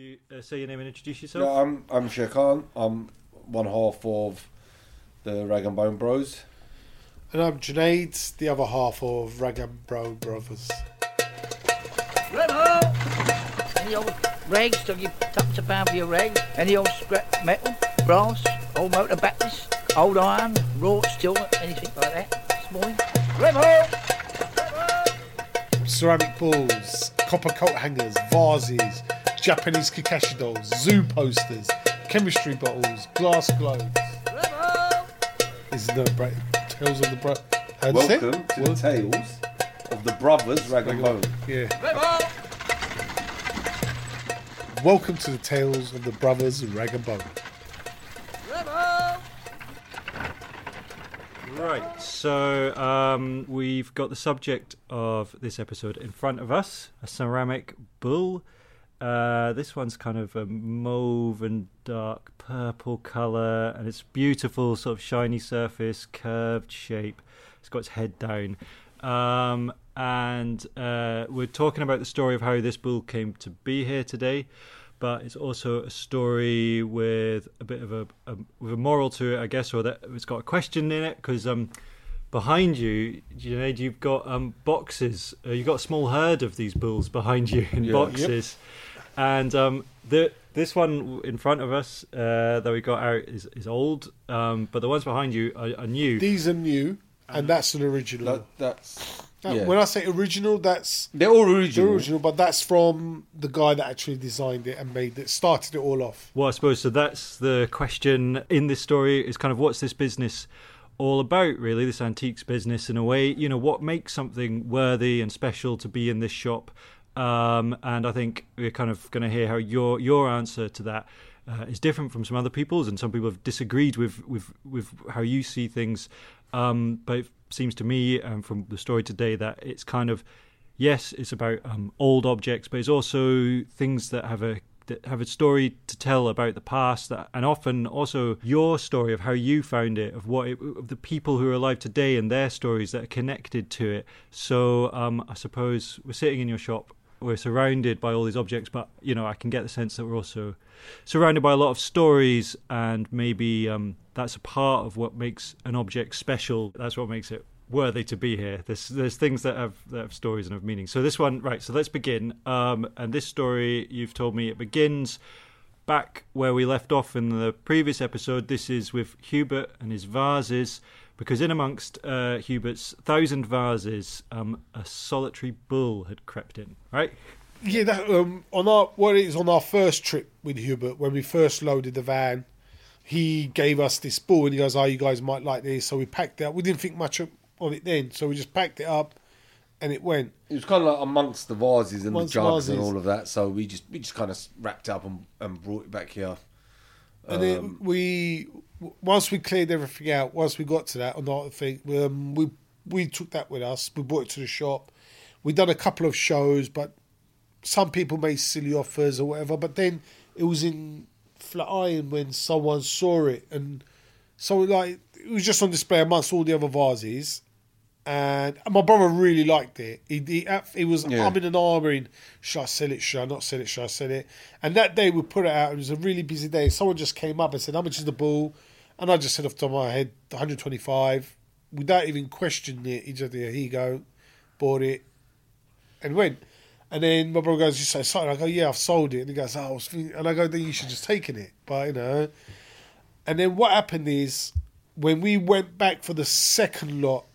you uh, say your name and introduce yourself? Yeah, I'm I'm Shekan. I'm one half of the Rag and Bone Bros. And I'm Junaid, the other half of Rag and Bone Brothers. Remo! Any old rags? Have you tucked about your rags? Any old scrap metal, brass, old motor batteries, old iron, wrought steel, anything like that this morning? Remo! Ceramic balls, copper coat hangers, vases, Japanese Kokeshi dolls, zoo posters, chemistry bottles, glass globes. This is no break. Tales of the Bro. How'd it? Welcome to Wel- the tales of the brothers Rag and Bone. Yeah. Remo! Welcome to the tales of the brothers Rag and Bone. Right, so um, we've got the subject of this episode in front of us a ceramic bull. Uh, this one's kind of a mauve and dark purple colour, and it's beautiful, sort of shiny surface, curved shape. It's got its head down. Um, and uh, we're talking about the story of how this bull came to be here today but it's also a story with a bit of a, a with a moral to it, I guess, or that it's got a question in it because um, behind you, Junaid, you've got um, boxes. Uh, you've got a small herd of these bulls behind you in Yeah. boxes, and um, the this one in front of us uh, that we got out is, is old, um, but the ones behind you are, are new. These are new, and that's an original. That, that's Now, yeah. When I say original, that's they're all the original. original, but that's from the guy that actually designed it and made it, started it all off. Well, I suppose so. That's the question in this story is kind of what's this business all about, really? This antiques business, in a way. You know, what makes something worthy and special to be in this shop? Um, and I think we're kind of going to hear how your your answer to that uh, is different from some other people's, and some people have disagreed with with with how you see things. Um, but it seems to me, um, from the story today, that it's kind of yes, it's about um, old objects, but it's also things that have a that have a story to tell about the past, that, and often also your story of how you found it, of what it, of the people who are alive today and their stories that are connected to it. So um, I suppose we're sitting in your shop. We're surrounded by all these objects, but you know I can get the sense that we're also surrounded by a lot of stories, and maybe um, that's a part of what makes an object special. That's what makes it worthy to be here. There's there's things that have that have stories and have meaning. So this one, right? So let's begin. Um, and this story, you've told me, it begins back where we left off in the previous episode. This is with Hubert and his vases, because in amongst uh, Hubert's thousand vases, um, a solitary bull had crept in. Right? Yeah, that, um, on our what it is on our first trip with Hubert when we first loaded the van, he gave us this bull and he goes, "Oh, you guys might like this." So we packed it up. We didn't think much of of it then, so we just packed it up, and it went. It was kind of like amongst the vases and Amongst the jugs and all of that. So we just we just kind of wrapped up and, and brought it back here. And then we, once we cleared everything out, once we got to that on the thing, um, we we took that with us. We brought it to the shop. We'd done a couple of shows, but some people made silly offers or whatever. But then it was in Flatiron when someone saw it, and so like it was just on display amongst all the other vases. And my brother really liked it. He he, he was Yeah. umming and ahhing. Should I sell it? Should I not sell it? Should I sell it? And that day we put it out. It was a really busy day. Someone just came up and said, "How much is the ball?" And I just said off the top of my head, 125. Without even questioning it, he just, yeah, here you go, bought it, and went. And then my brother goes, "You say something?" I go, "Yeah, I've sold it." And he goes, "Oh," I was thinking-" and I go, "Then you should just taken it." But you know, and then what happened is when we went back for the second lot,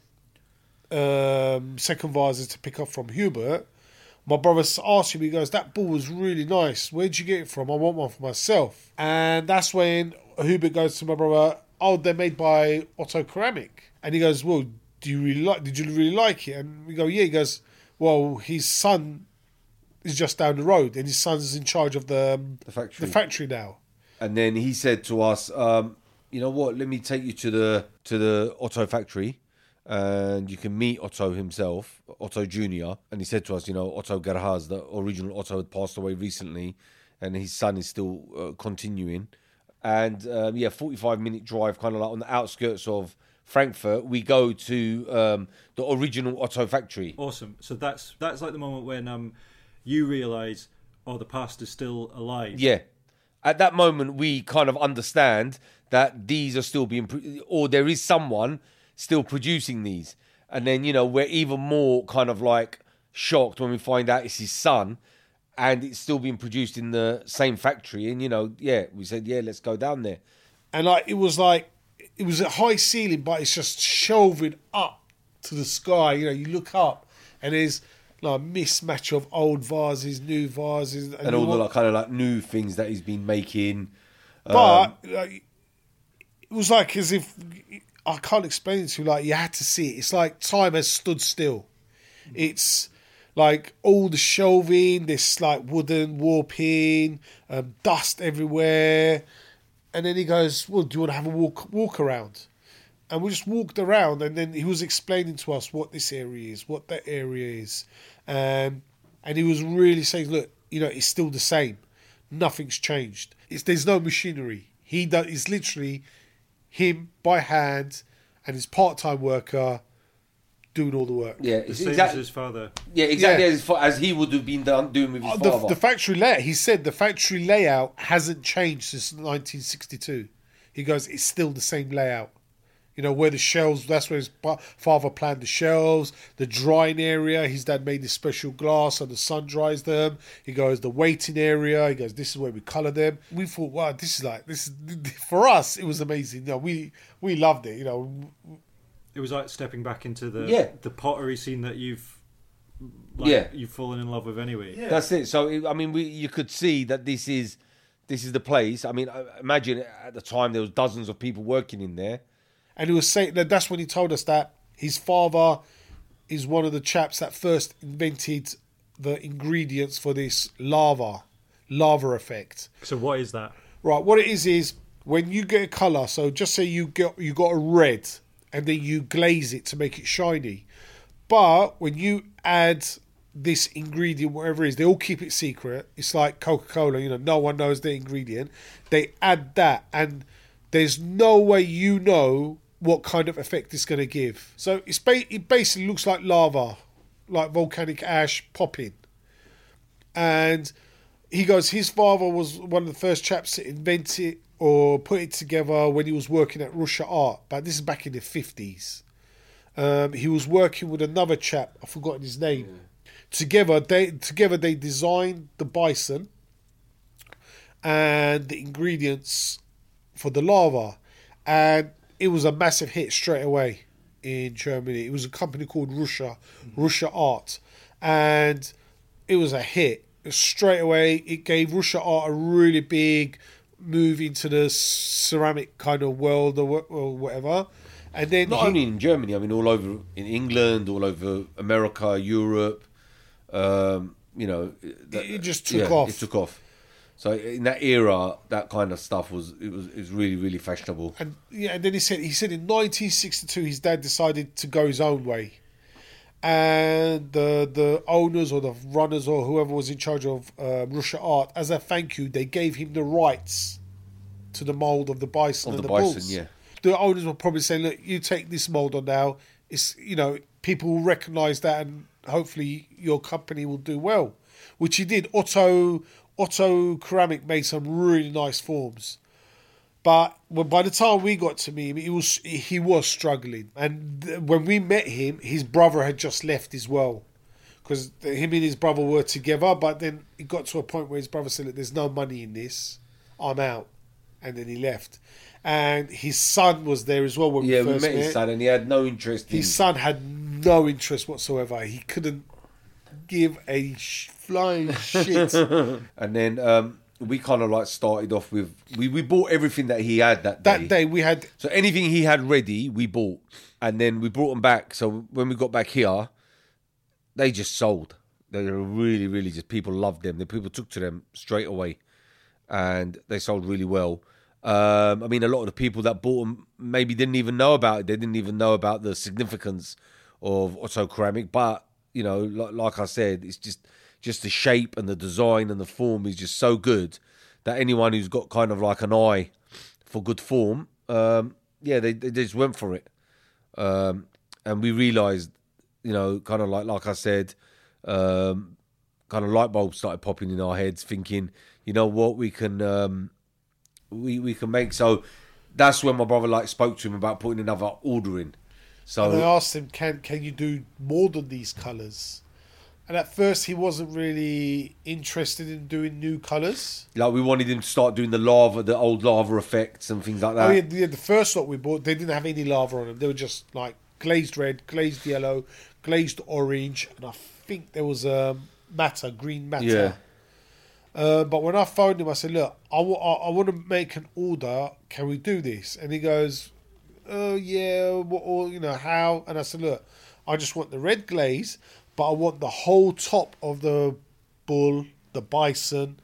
um, second vases to pick up from Hubert, my brother asked him, he goes, That ball was really nice. Where'd you get it from? I want one for myself. And that's when Hubert goes to my brother, Oh, they're made by Otto Ceramic. And he goes, Well, do you really like did you really like it? And we go, Yeah, he goes, Well, his son is just down the road and his son's in charge of the um, The factory. the factory now. And then he said to us, um, "You know what? Let me take you to the to the Otto factory, and you can meet Otto himself, Otto Junior." And he said to us, "You know, Otto Gerharz, the original Otto, had passed away recently, and his son is still uh, continuing." And um, yeah, forty-five minute drive, kind of like on the outskirts of Frankfurt. We go to um, the original Otto factory. Awesome. So that's that's like the moment when um, you realise oh, the past is still alive. Yeah. At that moment, we kind of understand that these are still being, pro- or there is someone still producing these. And then, you know, we're even more kind of like shocked when we find out it's his son and it's still being produced in the same factory. And, you know, yeah, we said, yeah, let's go down there. and like it was like it was a high ceiling, but it's just shelving up to the sky. You know, you look up and there's like a mismatch of old vases, new vases, And you all the like, kind of like new things that he's been making. But um, like, it was like as if I can't explain it to you. Like you had to see it. It's like time has stood still. It's like all the shelving, this like wooden warping, um, dust everywhere, and then he goes, "Well, do you want to have a walk walk around?" And we just walked around, and then he was explaining to us what this area is, what that area is, um, and he was really saying, "Look, you know, it's still the same. Nothing's changed. It's there's no machinery. He does. It's literally him by hand and his part-time worker doing all the work. Yeah, The it's same as exactly, his father. yeah, exactly Yeah. As, fa- as he would have been done, doing with his Uh, the, father. the factory layout. He said the factory layout hasn't changed since 1962. He goes, it's still the same layout. You know where the shelves. That's where his father planned the shelves. The drying area. His dad made this special glass, and the sun dries them. He goes the waiting area. He goes, this is where we color them. We thought, wow, this is like this is for us. It was amazing. You know, we we loved it. You know, It was like stepping back into the Yeah. the pottery scene that you've like, Yeah. you've fallen in love with anyway. Yeah. That's it. So I mean, we you could see that this is this is the place. I mean, imagine at the time there was dozens of people working in there. and he was saying that that's when he told us that his father is one of the chaps that first invented the ingredients for this lava lava effect So what is that? right what it is is when you get a color so just say you get you got a red and then you glaze it to make it shiny. But when you add this ingredient whatever it is they all keep it secret. It's like coca-cola you know no one knows the ingredient. They add that and there's no way you know what kind of effect it's going to give. So it's ba- it basically looks like lava like volcanic ash popping. And he goes his father was one of the first chaps to invent it or put it together when he was working at Ruscha Art but this is back in the 50s um, he was working with another chap I've forgotten his name. Together they together they designed the bison and the ingredients for the lava and it was a massive hit straight away in Germany. It was a company called Ruscha Ruscha Art. And it was a hit. Straight away. It gave Ruscha art a really big move into the ceramic kind of world or, or whatever. And then Not he- only in Germany, I mean, all over in England, all over America, Europe. Um, you know, that- It just took off. It took off. So in that era, that kind of stuff was it was it was really really fashionable. and yeah, and then he said he said in 1962 his dad decided to go his own way, and the the owners or the runners or whoever was in charge of uh, Ruscha Art, as a thank you, they gave him the rights to the mold of the bison Of and the the, bison, bulls. yeah. The owners were probably saying, "Look, you take this mold on now. It's you know people will recognise that, and hopefully your company will do well." Which he did. Otto Otto Ceramic made some really nice forms. But by the time we got to me, he was he was struggling, and when we met him, his brother had just left as well, because him and his brother were together. But then it got to a point where his brother said, "Look, "There's no money in this. I'm out," and then he left. And his son was there as well when Yeah, we we first met his son, and he had no interest in. His son had no interest whatsoever. He couldn't give a sh- flying shit. And then um, we kind of like started off with we, we bought everything that he had that day. that day we had So anything he had ready, we bought, and then we brought them back. So when we got back here, they just sold. They were really, really just people loved them. The people took to them straight away, and they sold really well. Um, I mean, a lot of the people that bought them maybe didn't even know about it. They didn't even know about the significance of Otto ceramic. But you know, like, like I said, it's just just the shape and the design and the form is just so good that anyone who's got kind of like an eye for good form, um, yeah, they, they just went for it. Um, and we realised, you know, kind of like like I said, um, kind of light bulbs started popping in our heads, thinking, you know what, we can um, we we can make. So that's when my brother like spoke to him about putting another order in. So And I asked him, "Can can you do more than these colours?" And at first, he wasn't really interested in doing new colours. like we wanted him to start doing the lava, the old lava effects and things like that. Oh yeah, the, the first lot we bought, they didn't have any lava on them. They were just like glazed red, glazed yellow, glazed orange, and I think there was a matter, green matter. Yeah. Uh, but when I phoned him, I said, "Look, I want to make an order. Can we do this?" And he goes, "Oh yeah, what, or you know how?" And I said, "Look, I just want the red glaze, but I want the whole top of the bull, the bison,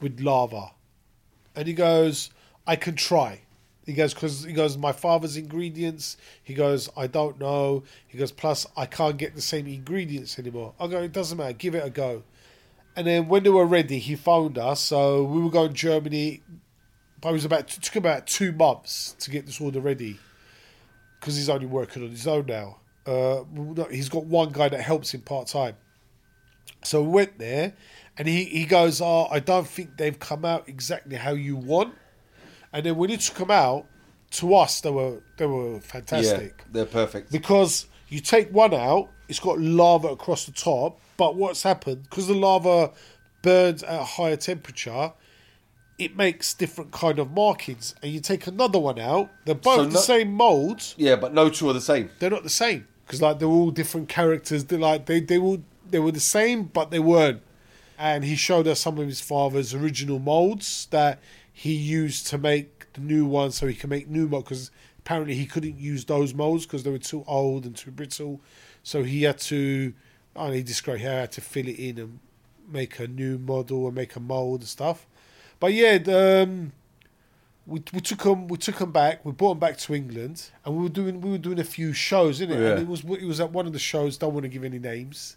with lava." And he goes, "I can try." He goes, "Because he goes, my father's ingredients." He goes, "I don't know." He goes, "Plus, I can't get the same ingredients anymore." I go, "It doesn't matter. Give it a go." And then when they were ready, he phoned us. So we were going to Germany. But it was about it took about two months to get this order ready because he's only working on his own now. Uh, he's got one guy that helps him part time. So we went there, and he, he goes, "Oh, I don't think they've come out exactly how you want." And then when it took them out, to us they were they were fantastic. yeah, they're perfect. because you take one out, it's got lava across the top. But what's happened because the lava burns at a higher temperature, it makes different kind of markings. And you take another one out, they're both So the no- same molds. yeah, but no two are the same. They're not the same because like they're all different characters. They're like they they were they were the same, but they weren't. And he showed us some of his father's original molds that he used to make the new ones, so he can make new molds. Because apparently he couldn't use those molds because they were too old and too brittle. So he had to, oh, he described how he had to fill it in and make a new model and make a mold and stuff. But yeah, the, um, we, we took them we took 'em back. We brought them back to England, and we were doing we were doing a few shows, innit? Yeah. And it was it was at one of the shows. Don't want to give any names.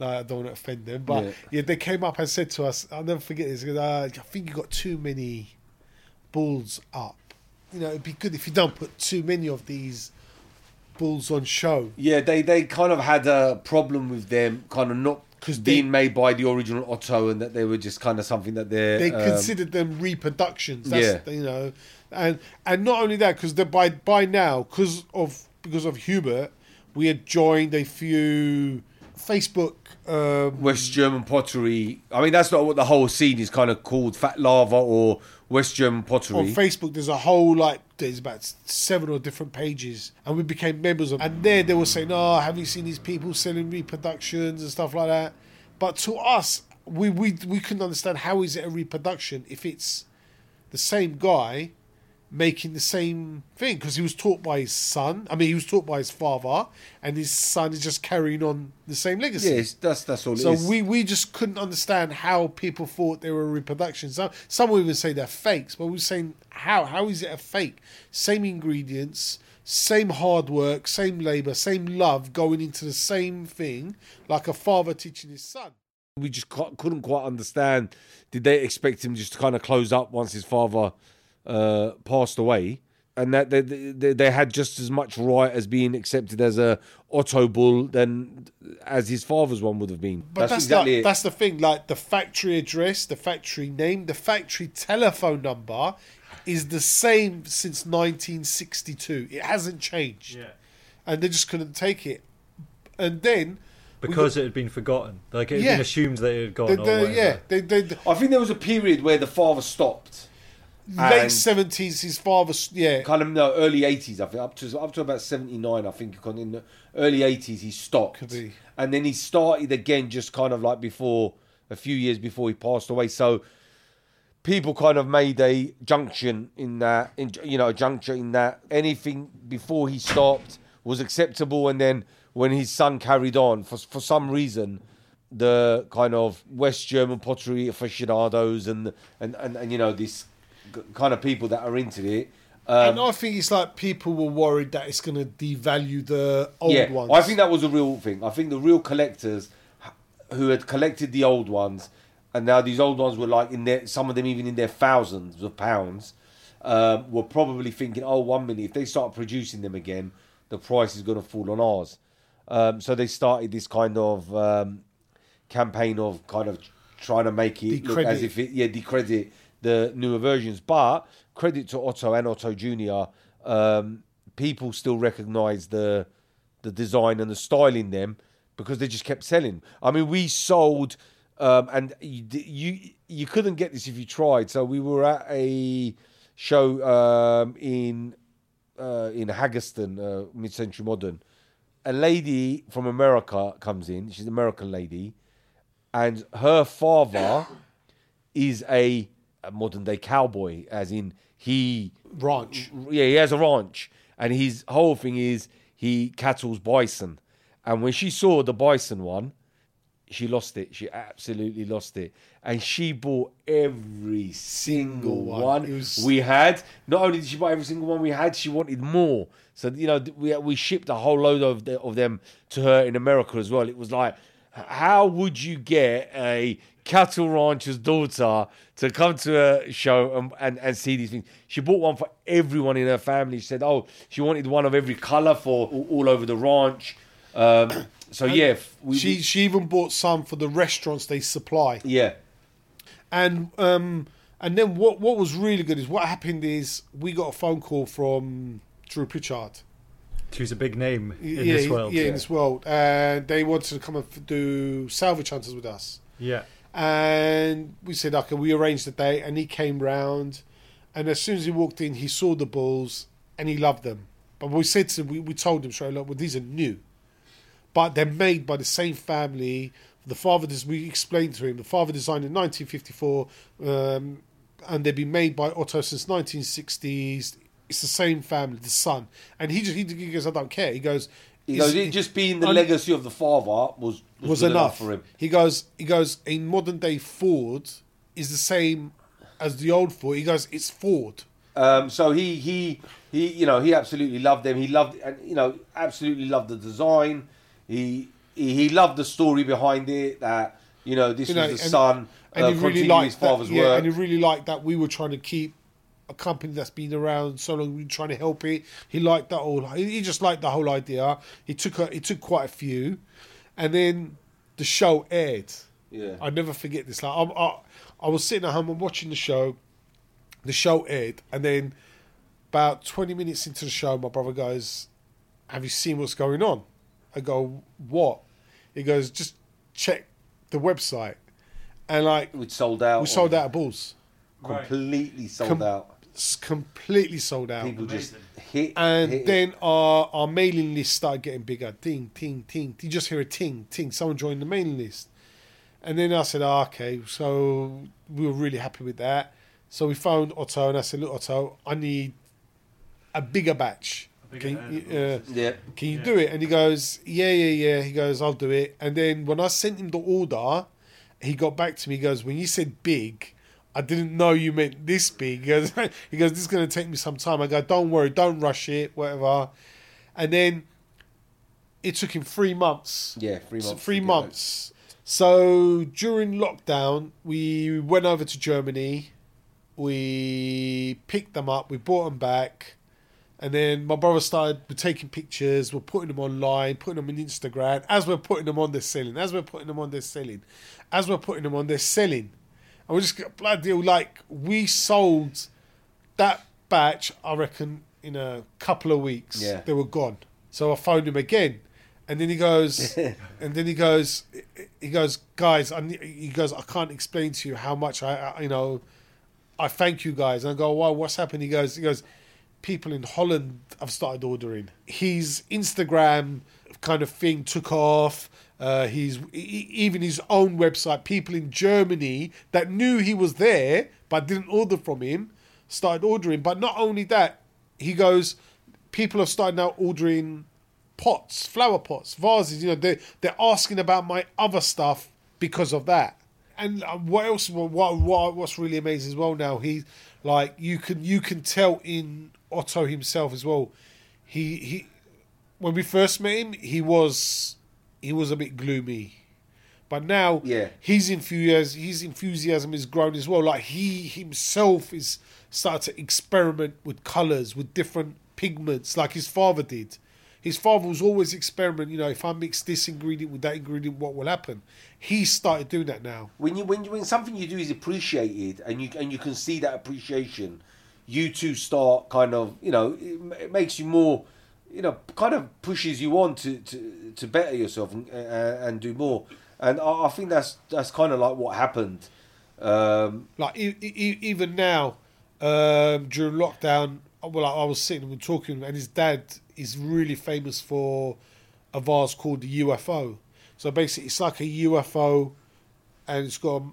No, I don't want to offend them, but Yeah. yeah, they came up and said to us, "I'll never forget this. because, Uh, I think you got too many bulls up. You know, it'd be good if you don't put too many of these bulls on show." Yeah, they they kind of had a problem with them kind of not 'Cause they- being made by the original Otto, and that they were just kind of something that they're they um, considered them reproductions. That's, Yeah. you know, and and not only that, because by by now, because of because of Hubert, we had joined a few Facebook. Um, West German pottery. I mean, that's not what the whole scene is kind of called, Fat Lava or West German pottery. on Facebook, there's a whole like there's about seven or different pages, and we became members of. And there they were saying, "Oh, have you seen these people selling reproductions and stuff like that?" But to us, we we we couldn't understand how is it a reproduction if it's the same guy making the same thing because he was taught by his son. I mean, he was taught by his father, and his son is just carrying on the same legacy. yes, that's that's all. So it is. we, we just couldn't understand how people thought they were reproductions. Some some would even say they're fakes, but we were saying how how is it a fake? Same ingredients, same hard work, same labour, same love going into the same thing, like a father teaching his son. we just couldn't quite understand. Did they expect him just to kind of close up once his father uh, passed away, and that they, they they had just as much right as being accepted as a Otto bull than as his father's one would have been? But that's exactly like, that's the thing. Like the factory address, the factory name, the factory telephone number is the same since 1962. It hasn't changed, Yeah. and they just couldn't take it. And then Because it had been forgotten. Like it had Yeah. been assumed that it had gone. or they, whatever. yeah, they, they, I think there was a period where the father stopped. Late seventies. His father, yeah, kind of no early eighties. I think up to up to about seventy nine. I think in the early eighties he stopped, and then he started again just kind of like before a few years before he passed away. So people kind of made a junction in that, in, you know, a juncture in that anything before he stopped was acceptable, and then when his son carried on for for some reason. The kind of West German pottery aficionados and and, and, and you know this kind of people that are into it um, and I think it's like people were worried that it's going to devalue the old yeah, ones. I think that was a real thing. I think the real collectors who had collected the old ones, and now these old ones were like in their some of them even in their thousands of pounds, um, were probably thinking, oh, one minute if they start producing them again, the price is going to fall on ours. Um, so they started this kind of um, campaign of kind of trying to make it look as if it yeah decredit the newer versions. But credit to Otto and Otto Junior, um, people still recognise the the design and the style in them because they just kept selling. I mean, we sold. Um, and you, you you couldn't get this if you tried. So we were at a show um, in uh, in Haggerston, uh, Mid Century Modern. A lady from America comes in. She's an American lady, and her father is a, a modern day cowboy, as in he Ranch. yeah, he has a ranch, and his whole thing is he cattles bison. And when she saw the bison one, she lost it. She absolutely lost it, and she bought every single one. one, was- we had. Not only did she buy every single one we had, she wanted more. So you know, we we shipped a whole load of the, of them to her in America as well. It was like, how would you get a cattle rancher's daughter to come to a show and, and, and see these things? She bought one for everyone in her family. She said, oh, she wanted one of every color for all, all over the ranch. Um, so yeah, we, She she even bought some for the restaurants they supply. yeah, And um and then what what was really good is what happened is we got a phone call from Drew Pritchard. Who's a big name in yeah, this world. yeah, in this world, and they wanted to come and do salvage hunters with us. Yeah. And we said, okay, we arranged the date, and he came round. And as soon as he walked in, he saw the bulls and he loved them. But we said to him, we, we told him straight up, well, these are new. But they're made by the same family. The father, we explained to him, the father designed in 1954, um, and they've been made by Otto since 1960s. It's the same family, the son. And he just he, he goes, I don't care. He goes, he goes, it just being the un- legacy of the father was was, was good enough. for him. He goes, he goes, a modern day Ford is the same as the old Ford. He goes, it's Ford. Um, so he he he you know he absolutely loved them. He loved and you know absolutely loved the design. He he, he loved the story behind it. That you know this You know, was the and- son And uh, he really liked his that. father's Yeah, work. and he really liked that we were trying to keep a company that's been around so long. Trying to help it. He liked that all. He just liked the whole idea. He took a, he took quite a few, and then the show aired. Yeah. I never forget this. Like I'm, I, I was sitting at home and watching the show. The show aired, and then about twenty minutes into the show, my brother goes, "Have you seen what's going on?" I go, "What?" He goes, "Just check the website." And like we sold out. we sold out of balls, completely sold Com- out. It's completely sold out. People just hit And hit it. then our, our mailing list started getting bigger. Ting, ting, ting. You just hear a ting, ting. Someone joined the mailing list. And then I said, oh, okay. So we were really happy with that. So we phoned Otto and I said, look, Otto, I need a bigger batch. bigger Can you, uh, yeah. can you Yeah. do it? And he goes, yeah, yeah, yeah. He goes, I'll do it. And then when I sent him the order, he got back to me. He goes, when you said big, I didn't know you meant this big. He goes, he goes this is going to take me some time. I go, don't worry, don't rush it, whatever. And then it took him three months. Yeah, three months. Three months. So during lockdown, we went over to Germany. We picked them up. We brought them back. And then my brother started we're taking pictures, we're putting them online, putting them on Instagram. As we're putting them on, they're selling. As we're putting them on, they're selling. As we're putting them on, they're selling. And we just got blood deal like we sold that batch, I reckon, in a couple of weeks. Yeah. They were gone. So I phoned him again. And then he goes, and then he goes, he goes, guys, I, he goes, I can't explain to you how much I, I you know, I thank you guys. And I go, wow, what's happened? He goes, he goes, people in Holland have started ordering. His Instagram kind of thing took off. Uh, he's even his own website. People in Germany that knew he was there but didn't order from him started ordering. But not only that, he goes, people have started now ordering pots, flower pots, vases. You know, they they're asking about my other stuff because of that. And uh, what else? What, what what's really amazing as well now? He like you can you can tell in Otto himself as well. He he when we first met him, he was he was a bit gloomy. But now, Yeah. his enthusiasm, his enthusiasm is grown as well. Like he himself is started to experiment with colors, with different pigments, like his father did. his father was always experimenting. You know, if I mix this ingredient with that ingredient, what will happen? He started doing that now. when you when you, when something you do is appreciated and you and you can see that appreciation, you too start kind of you know it, it makes you more, you know, kind of pushes you on to to, to better yourself and, uh, and do more. And I, I think that's that's kind of like what happened. Um, Like e- e- even now, um, during lockdown, well, I I was sitting and talking, and his dad is really famous for a vase called the UFO. So basically, it's like a UFO, and it's got a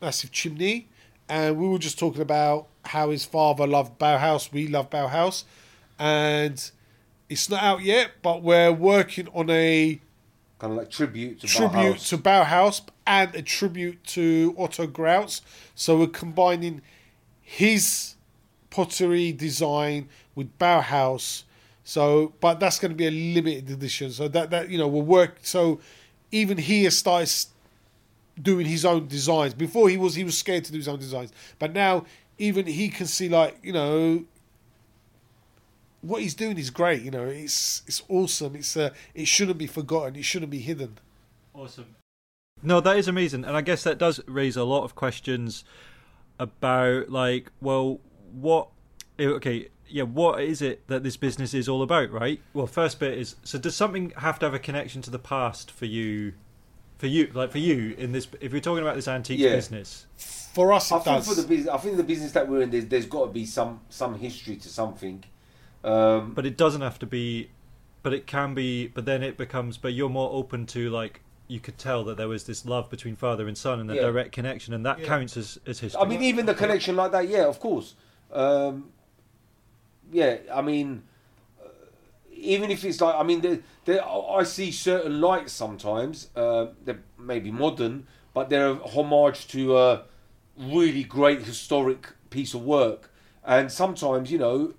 massive chimney. And we were just talking about how his father loved Bauhaus. We love Bauhaus, and it's not out yet, but we're working on a kind of like tribute to tribute Bauhaus. to Bauhaus and a tribute to Otto Grautz. So we're combining his pottery design with Bauhaus. So, but that's going to be a limited edition. So that that you know will work. So even he has started doing his own designs. Before he was he was scared to do his own designs, but now even he can see like you know what he's doing is great. You know, it's it's awesome. It's uh, it shouldn't be forgotten. It shouldn't be hidden. Awesome. No, that is amazing, and I guess that does raise a lot of questions about like, well, what? eh, Okay, yeah, what is it that this business is all about, right? Well, first bit is so does something have to have a connection to the past for you? For you, like for you, in this, if you're talking about this antique Yeah. business, For us, it I think does. for the business, I think the business that we're in, there's, there's got to be some some history to something. Um, but it doesn't have to be, but it can be. But then it becomes. But you're more open to like you could tell that there was this love between father and son and the Yeah. direct connection, and that Yeah. counts as as history. I mean, even the connection like that, yeah, of course. Um, yeah, I mean, uh, even if it's like, I mean, there, there, I see certain lights sometimes. Uh, they're maybe modern, but they're a homage to a really great historic piece of work. And sometimes, you know,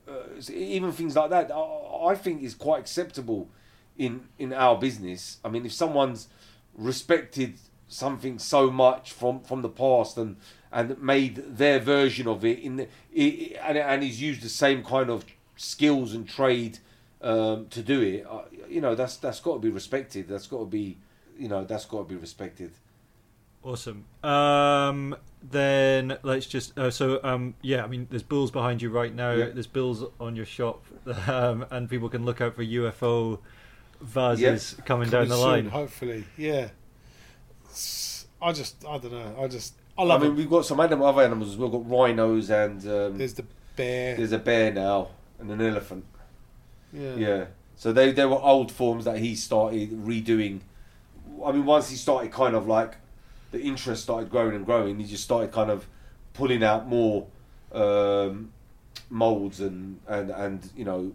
even things like that, I, I think is quite acceptable in in our business. I mean, if someone's respected something so much from from the past and and made their version of it in the, it, and and he's used the same kind of skills and trade um, to do it. Uh, you know, that's that's got to be respected. That's got to be, you know, that's got to be respected. Awesome. Um, then let's just. Uh, so um, yeah, I mean, there's bills behind you right now. Yeah. There's bills on your shop, um, and people can look out for UFO vases coming down the soon, line. hopefully. Yeah. It's- I just, I don't know. I just, I love. I mean, it. we've got some anim- other animals as well. We've got rhinos and um, There's the bear. there's a bear now and an elephant. yeah. Yeah. So they they were old forms that he started redoing. I mean, once he started kind of like the interest started growing and growing, he just started kind of pulling out more um, molds and and and you know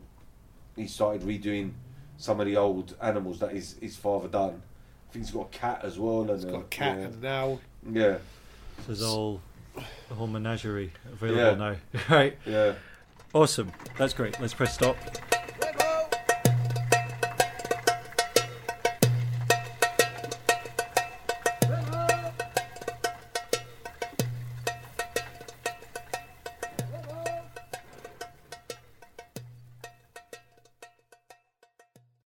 he started redoing some of the old animals that his his father done. I think he's got a cat as well. And It's got a cat yeah. and now owl. yeah, There's all the whole menagerie available Yeah. now. right. yeah. Awesome. That's great. Let's press stop.